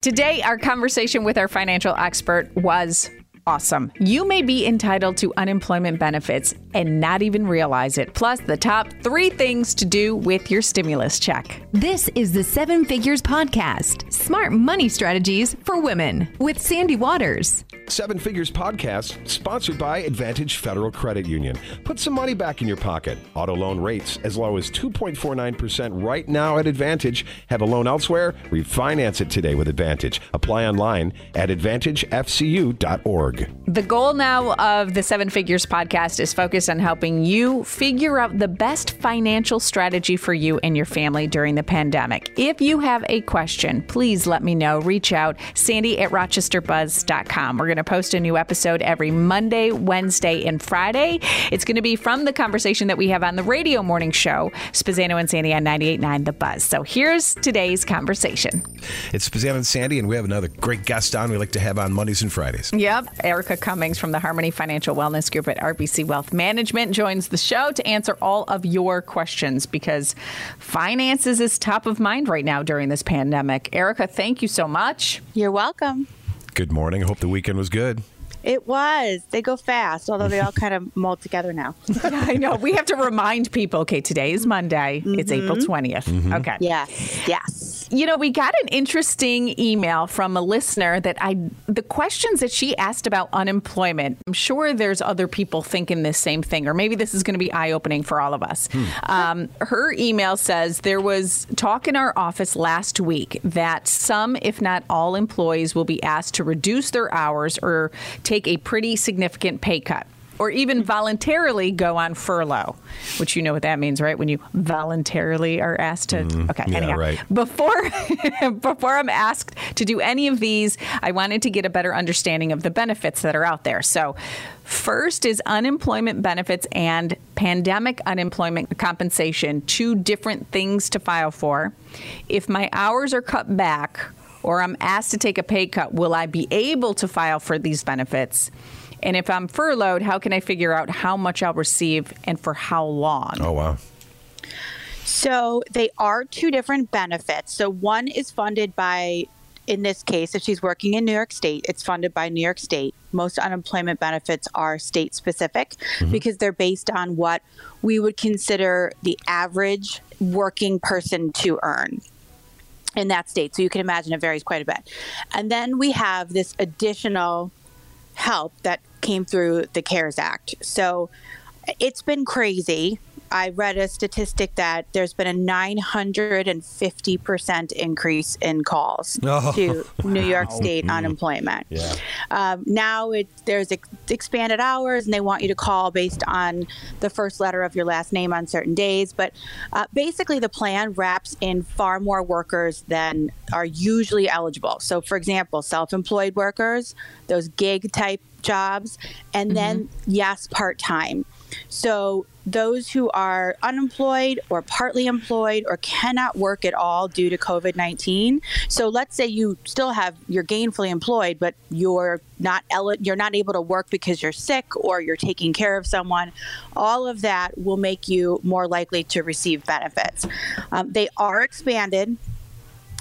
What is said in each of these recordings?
Today, our conversation with our financial expert was awesome. You may be entitled to unemployment benefits and not even realize it. Plus, the top three things to do with your stimulus check. This is the Seven Figures Podcast Smart Money Strategies for Women with Sandy Waters. Seven Figures Podcast, sponsored by Advantage Federal Credit Union. Put some money back in your pocket. Auto loan rates as low as 2.49% right now at Advantage. Have a loan elsewhere? Refinance it today with Advantage. Apply online at AdvantageFCU.org. The goal now of the Seven Figures Podcast is focused on helping you figure out the best financial strategy for you and your family during the pandemic. If you have a question, please let me know. Reach out, sandy at rochesterbuzz.com. We're going to post a new episode every Monday, Wednesday, and Friday. It's going to be from the conversation that we have on the radio morning show, Spezzano and Sandy on 98.9 The Buzz. So here's today's conversation. It's Spezzano and Sandy, and we have another great guest on we like to have on Mondays and Fridays. Yep. Erica Cummings from the Harmony Financial Wellness Group at RBC Wealth Management joins the show to answer all of your questions because finances is top of mind right now during this pandemic. Erica, thank you so much. You're welcome. Good morning. I hope the weekend was good. It was. They go fast, although they all kind of mold together now. yeah, I know. We have to remind people okay, today is Monday. Mm-hmm. It's April 20th. Mm-hmm. Okay. Yes. Yes. You know, we got an interesting email from a listener that I, the questions that she asked about unemployment, I'm sure there's other people thinking the same thing, or maybe this is going to be eye opening for all of us. Hmm. Um, her email says there was talk in our office last week that some, if not all, employees will be asked to reduce their hours or take a pretty significant pay cut or even voluntarily go on furlough, which you know what that means, right? When you voluntarily are asked to. Mm, okay, yeah, anyhow, right. before before I'm asked to do any of these, I wanted to get a better understanding of the benefits that are out there. So. First is unemployment benefits and pandemic unemployment compensation, two different things to file for. If my hours are cut back or I'm asked to take a pay cut, will I be able to file for these benefits? And if I'm furloughed, how can I figure out how much I'll receive and for how long? Oh, wow. So they are two different benefits. So one is funded by, in this case, if she's working in New York State, it's funded by New York State. Most unemployment benefits are state specific mm-hmm. because they're based on what we would consider the average working person to earn in that state. So you can imagine it varies quite a bit. And then we have this additional help that came through the CARES Act. So it's been crazy. I read a statistic that there's been a 950% increase in calls oh, to New York State mm. unemployment. Yeah. Um, now it, there's ex- expanded hours, and they want you to call based on the first letter of your last name on certain days. But uh, basically, the plan wraps in far more workers than are usually eligible. So, for example, self employed workers, those gig type jobs, and mm-hmm. then, yes, part time. So, those who are unemployed or partly employed or cannot work at all due to COVID 19. So let's say you still have you're gainfully employed, but you're not you're not able to work because you're sick or you're taking care of someone. All of that will make you more likely to receive benefits. Um, they are expanded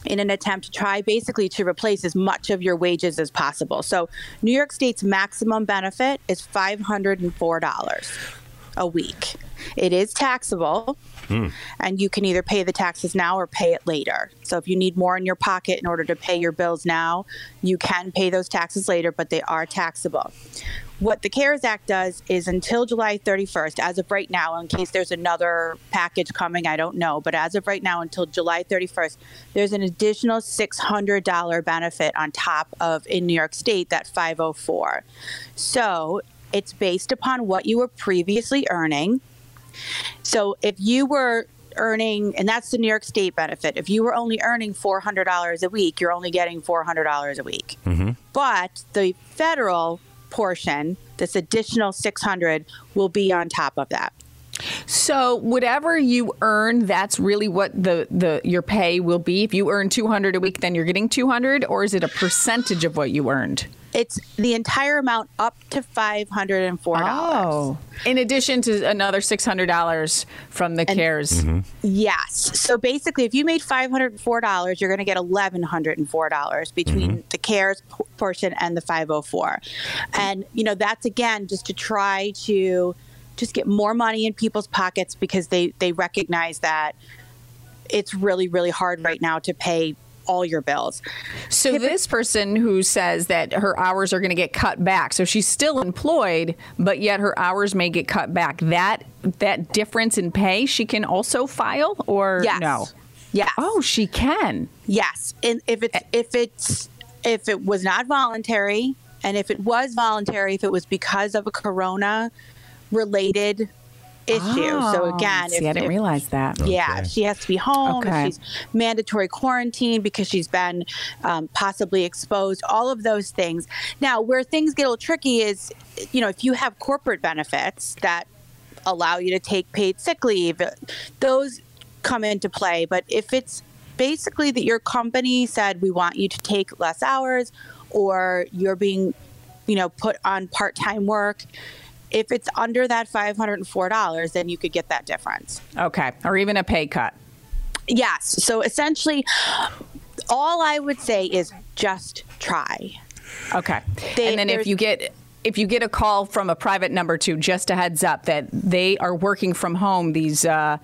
in an attempt to try basically to replace as much of your wages as possible. So, New York State's maximum benefit is $504 a week. It is taxable, mm. and you can either pay the taxes now or pay it later. So if you need more in your pocket in order to pay your bills now, you can pay those taxes later, but they are taxable. What the CARES Act does is until July 31st, as of right now, in case there's another package coming, I don't know, but as of right now, until July 31st, there's an additional $600 benefit on top of in New York State that 504. So it's based upon what you were previously earning. So if you were earning, and that's the New York State benefit, if you were only earning $400 a week, you're only getting $400 a week. Mm-hmm. But the federal portion, this additional 600 will be on top of that. So whatever you earn, that's really what the, the your pay will be. If you earn 200 a week, then you're getting 200 or is it a percentage of what you earned? It's the entire amount up to five hundred and four dollars. Oh, in addition to another six hundred dollars from the CARES. Mm-hmm. Yes. So basically, if you made five hundred and four dollars, you're going to get eleven hundred and four dollars between mm-hmm. the CARES portion and the five hundred four, and you know that's again just to try to just get more money in people's pockets because they they recognize that it's really really hard right now to pay all your bills. So this person who says that her hours are going to get cut back, so she's still employed, but yet her hours may get cut back. That that difference in pay, she can also file, or Yes. no? Yes. Oh, she can. Yes, and if it's eh. if it's if it was not voluntary, and if it was voluntary, if it was because of a corona related issue. so Oh, again, see, if, I didn't if- realize that. Yeah, if she has to be home. Okay. If she's mandatory quarantine because she's been um, possibly exposed. All of those things. Now, where things get a little tricky is, you know, if you have corporate benefits that allow you to take paid sick leave, those come into play. But if it's basically that your company said we want you to take less hours, or you're being, you know, put on part-time work. If it's under that $504, then you could get that difference. Okay, or even a pay cut. Yes. So essentially, all I would say is just try. Okay, They- and then if you get if you get a call from a private number too, just a heads up that they are working from home. These uh,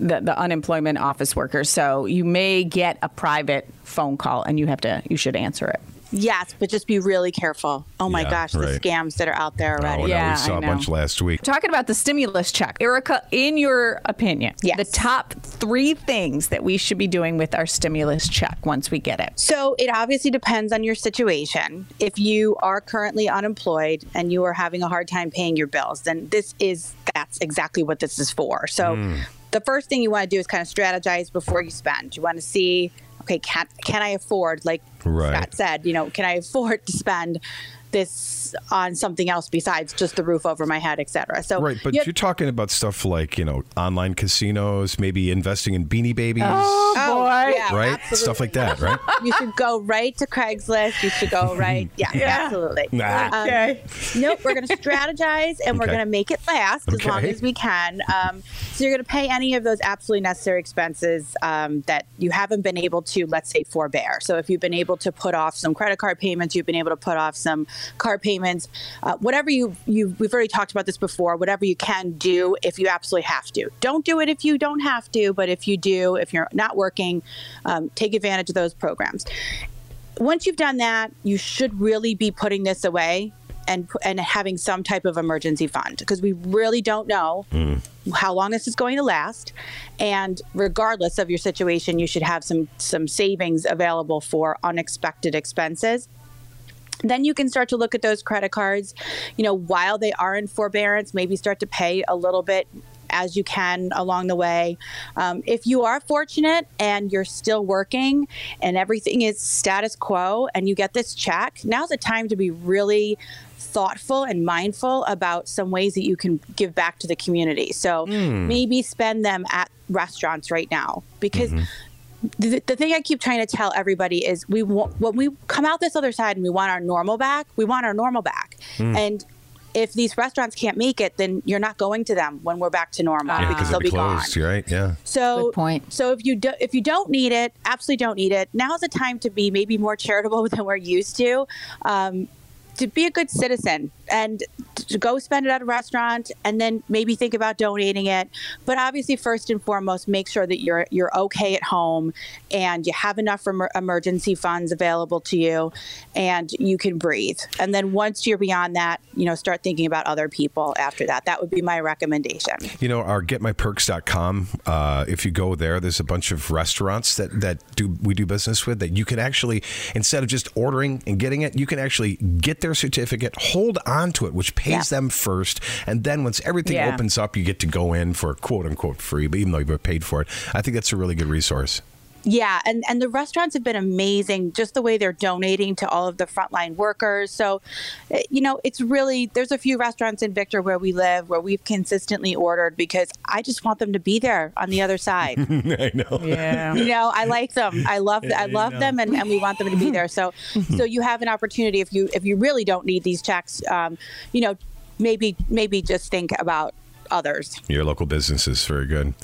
the, the unemployment office workers, so you may get a private phone call, and you have to you should answer it. Yes, but just be really careful. Oh my Yeah, gosh, the scams that are out there Oh, already. I know. Yeah, we saw I a know. bunch last week. Talking about the stimulus check, Erica, in your opinion, Yes. the top three things that we should be doing with our stimulus check once we get it. So it obviously depends on your situation. If you are currently unemployed and you are having a hard time paying your bills, then this is that's exactly what this is for. So hmm. the first thing you want to do is kind of strategize before you spend. You want to see, okay, can can I afford like Right. Scott said, you know, can I afford to spend this on something else besides just the roof over my head, et cetera. So Right, but you you are talking about stuff like, you know, online casinos, maybe investing in beanie babies, Oh, oh yeah, right? absolutely. Stuff like that, right? you should go right to Craigslist. You should go right. Yeah, absolutely. Nah. Um, Nope, we're going to strategize and we're going to make it last as long as we can. Um, so you're going to pay any of those absolutely necessary expenses um, that you haven't been able to, let's say, forbear. So if you've been able to put off some credit card payments, you've been able to put off some car payments, uh, whatever you you we've already talked about this before. Whatever you can do if you absolutely have to. Don't do it if you don't have to, but if you do, if you're not working, um, take advantage of those programs once you've done that, you should really be putting this away and and having some type of emergency fund because we really don't know how long this is going to last. And regardless of your situation, you should have some some savings available for unexpected expenses. Then you can start to look at those credit cards, you know, while they are in forbearance, maybe start to pay a little bit as you can along the way. Um, if you are fortunate and you're still working and everything is status quo and you get this check, now's the time to be really thoughtful and mindful about some ways that you can give back to the community. So hmm. maybe spend them at restaurants right now because mm-hmm. the, the thing I keep trying to tell everybody is we want, when we come out this other side and we want our normal back, we want our normal back. Hmm. And if these restaurants can't make it, then you're not going to them when we're back to normal Yeah, because because they'll it'll be be gone. closed, right? Yeah. So Good point. So if you do, if you don't need it, absolutely don't need it. Now's the time to be maybe more charitable than we're used to. Um, to be a good citizen and to go spend it at a restaurant and then maybe think about donating it. But obviously first and foremost make sure that you're you're okay at home and you have enough emergency funds available to you and you can breathe. And then once you're beyond that you know start thinking about other people after that. That would be my recommendation. You know, our getmyperks.com, uh, if you go there, there's a bunch of restaurants that, that do we do business with that you can actually, instead of just ordering and getting it, you can actually get their certificate, hold on to it, which pays Yeah. them first. And then once everything Yeah. opens up, you get to go in for quote unquote free, but even though you've paid for it. I think that's a really good resource. Yeah, and and the restaurants have been amazing. Just the way they're donating to all of the frontline workers. So, eh, you know, it's really there's a few restaurants in Victor where we live where we've consistently ordered because I just want them to be there on the other side. I know. Yeah. you know, I like them. I love I love them, and, and we want them to be there. So, so you have an opportunity if you if you really don't need these checks, um, you know, maybe maybe just think about others. Your local businesses, very good.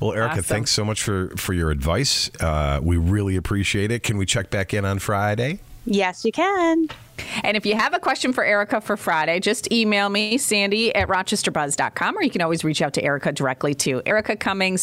Well, Erica, Awesome. thanks so much for for your advice. Uh, we really appreciate it. Can we check back in on Friday? Yes, you can. And if you have a question for Erica for Friday, just email me, Sandy at rochesterbuzz.com, or you can always reach out to Erica directly too. Erica Cummings.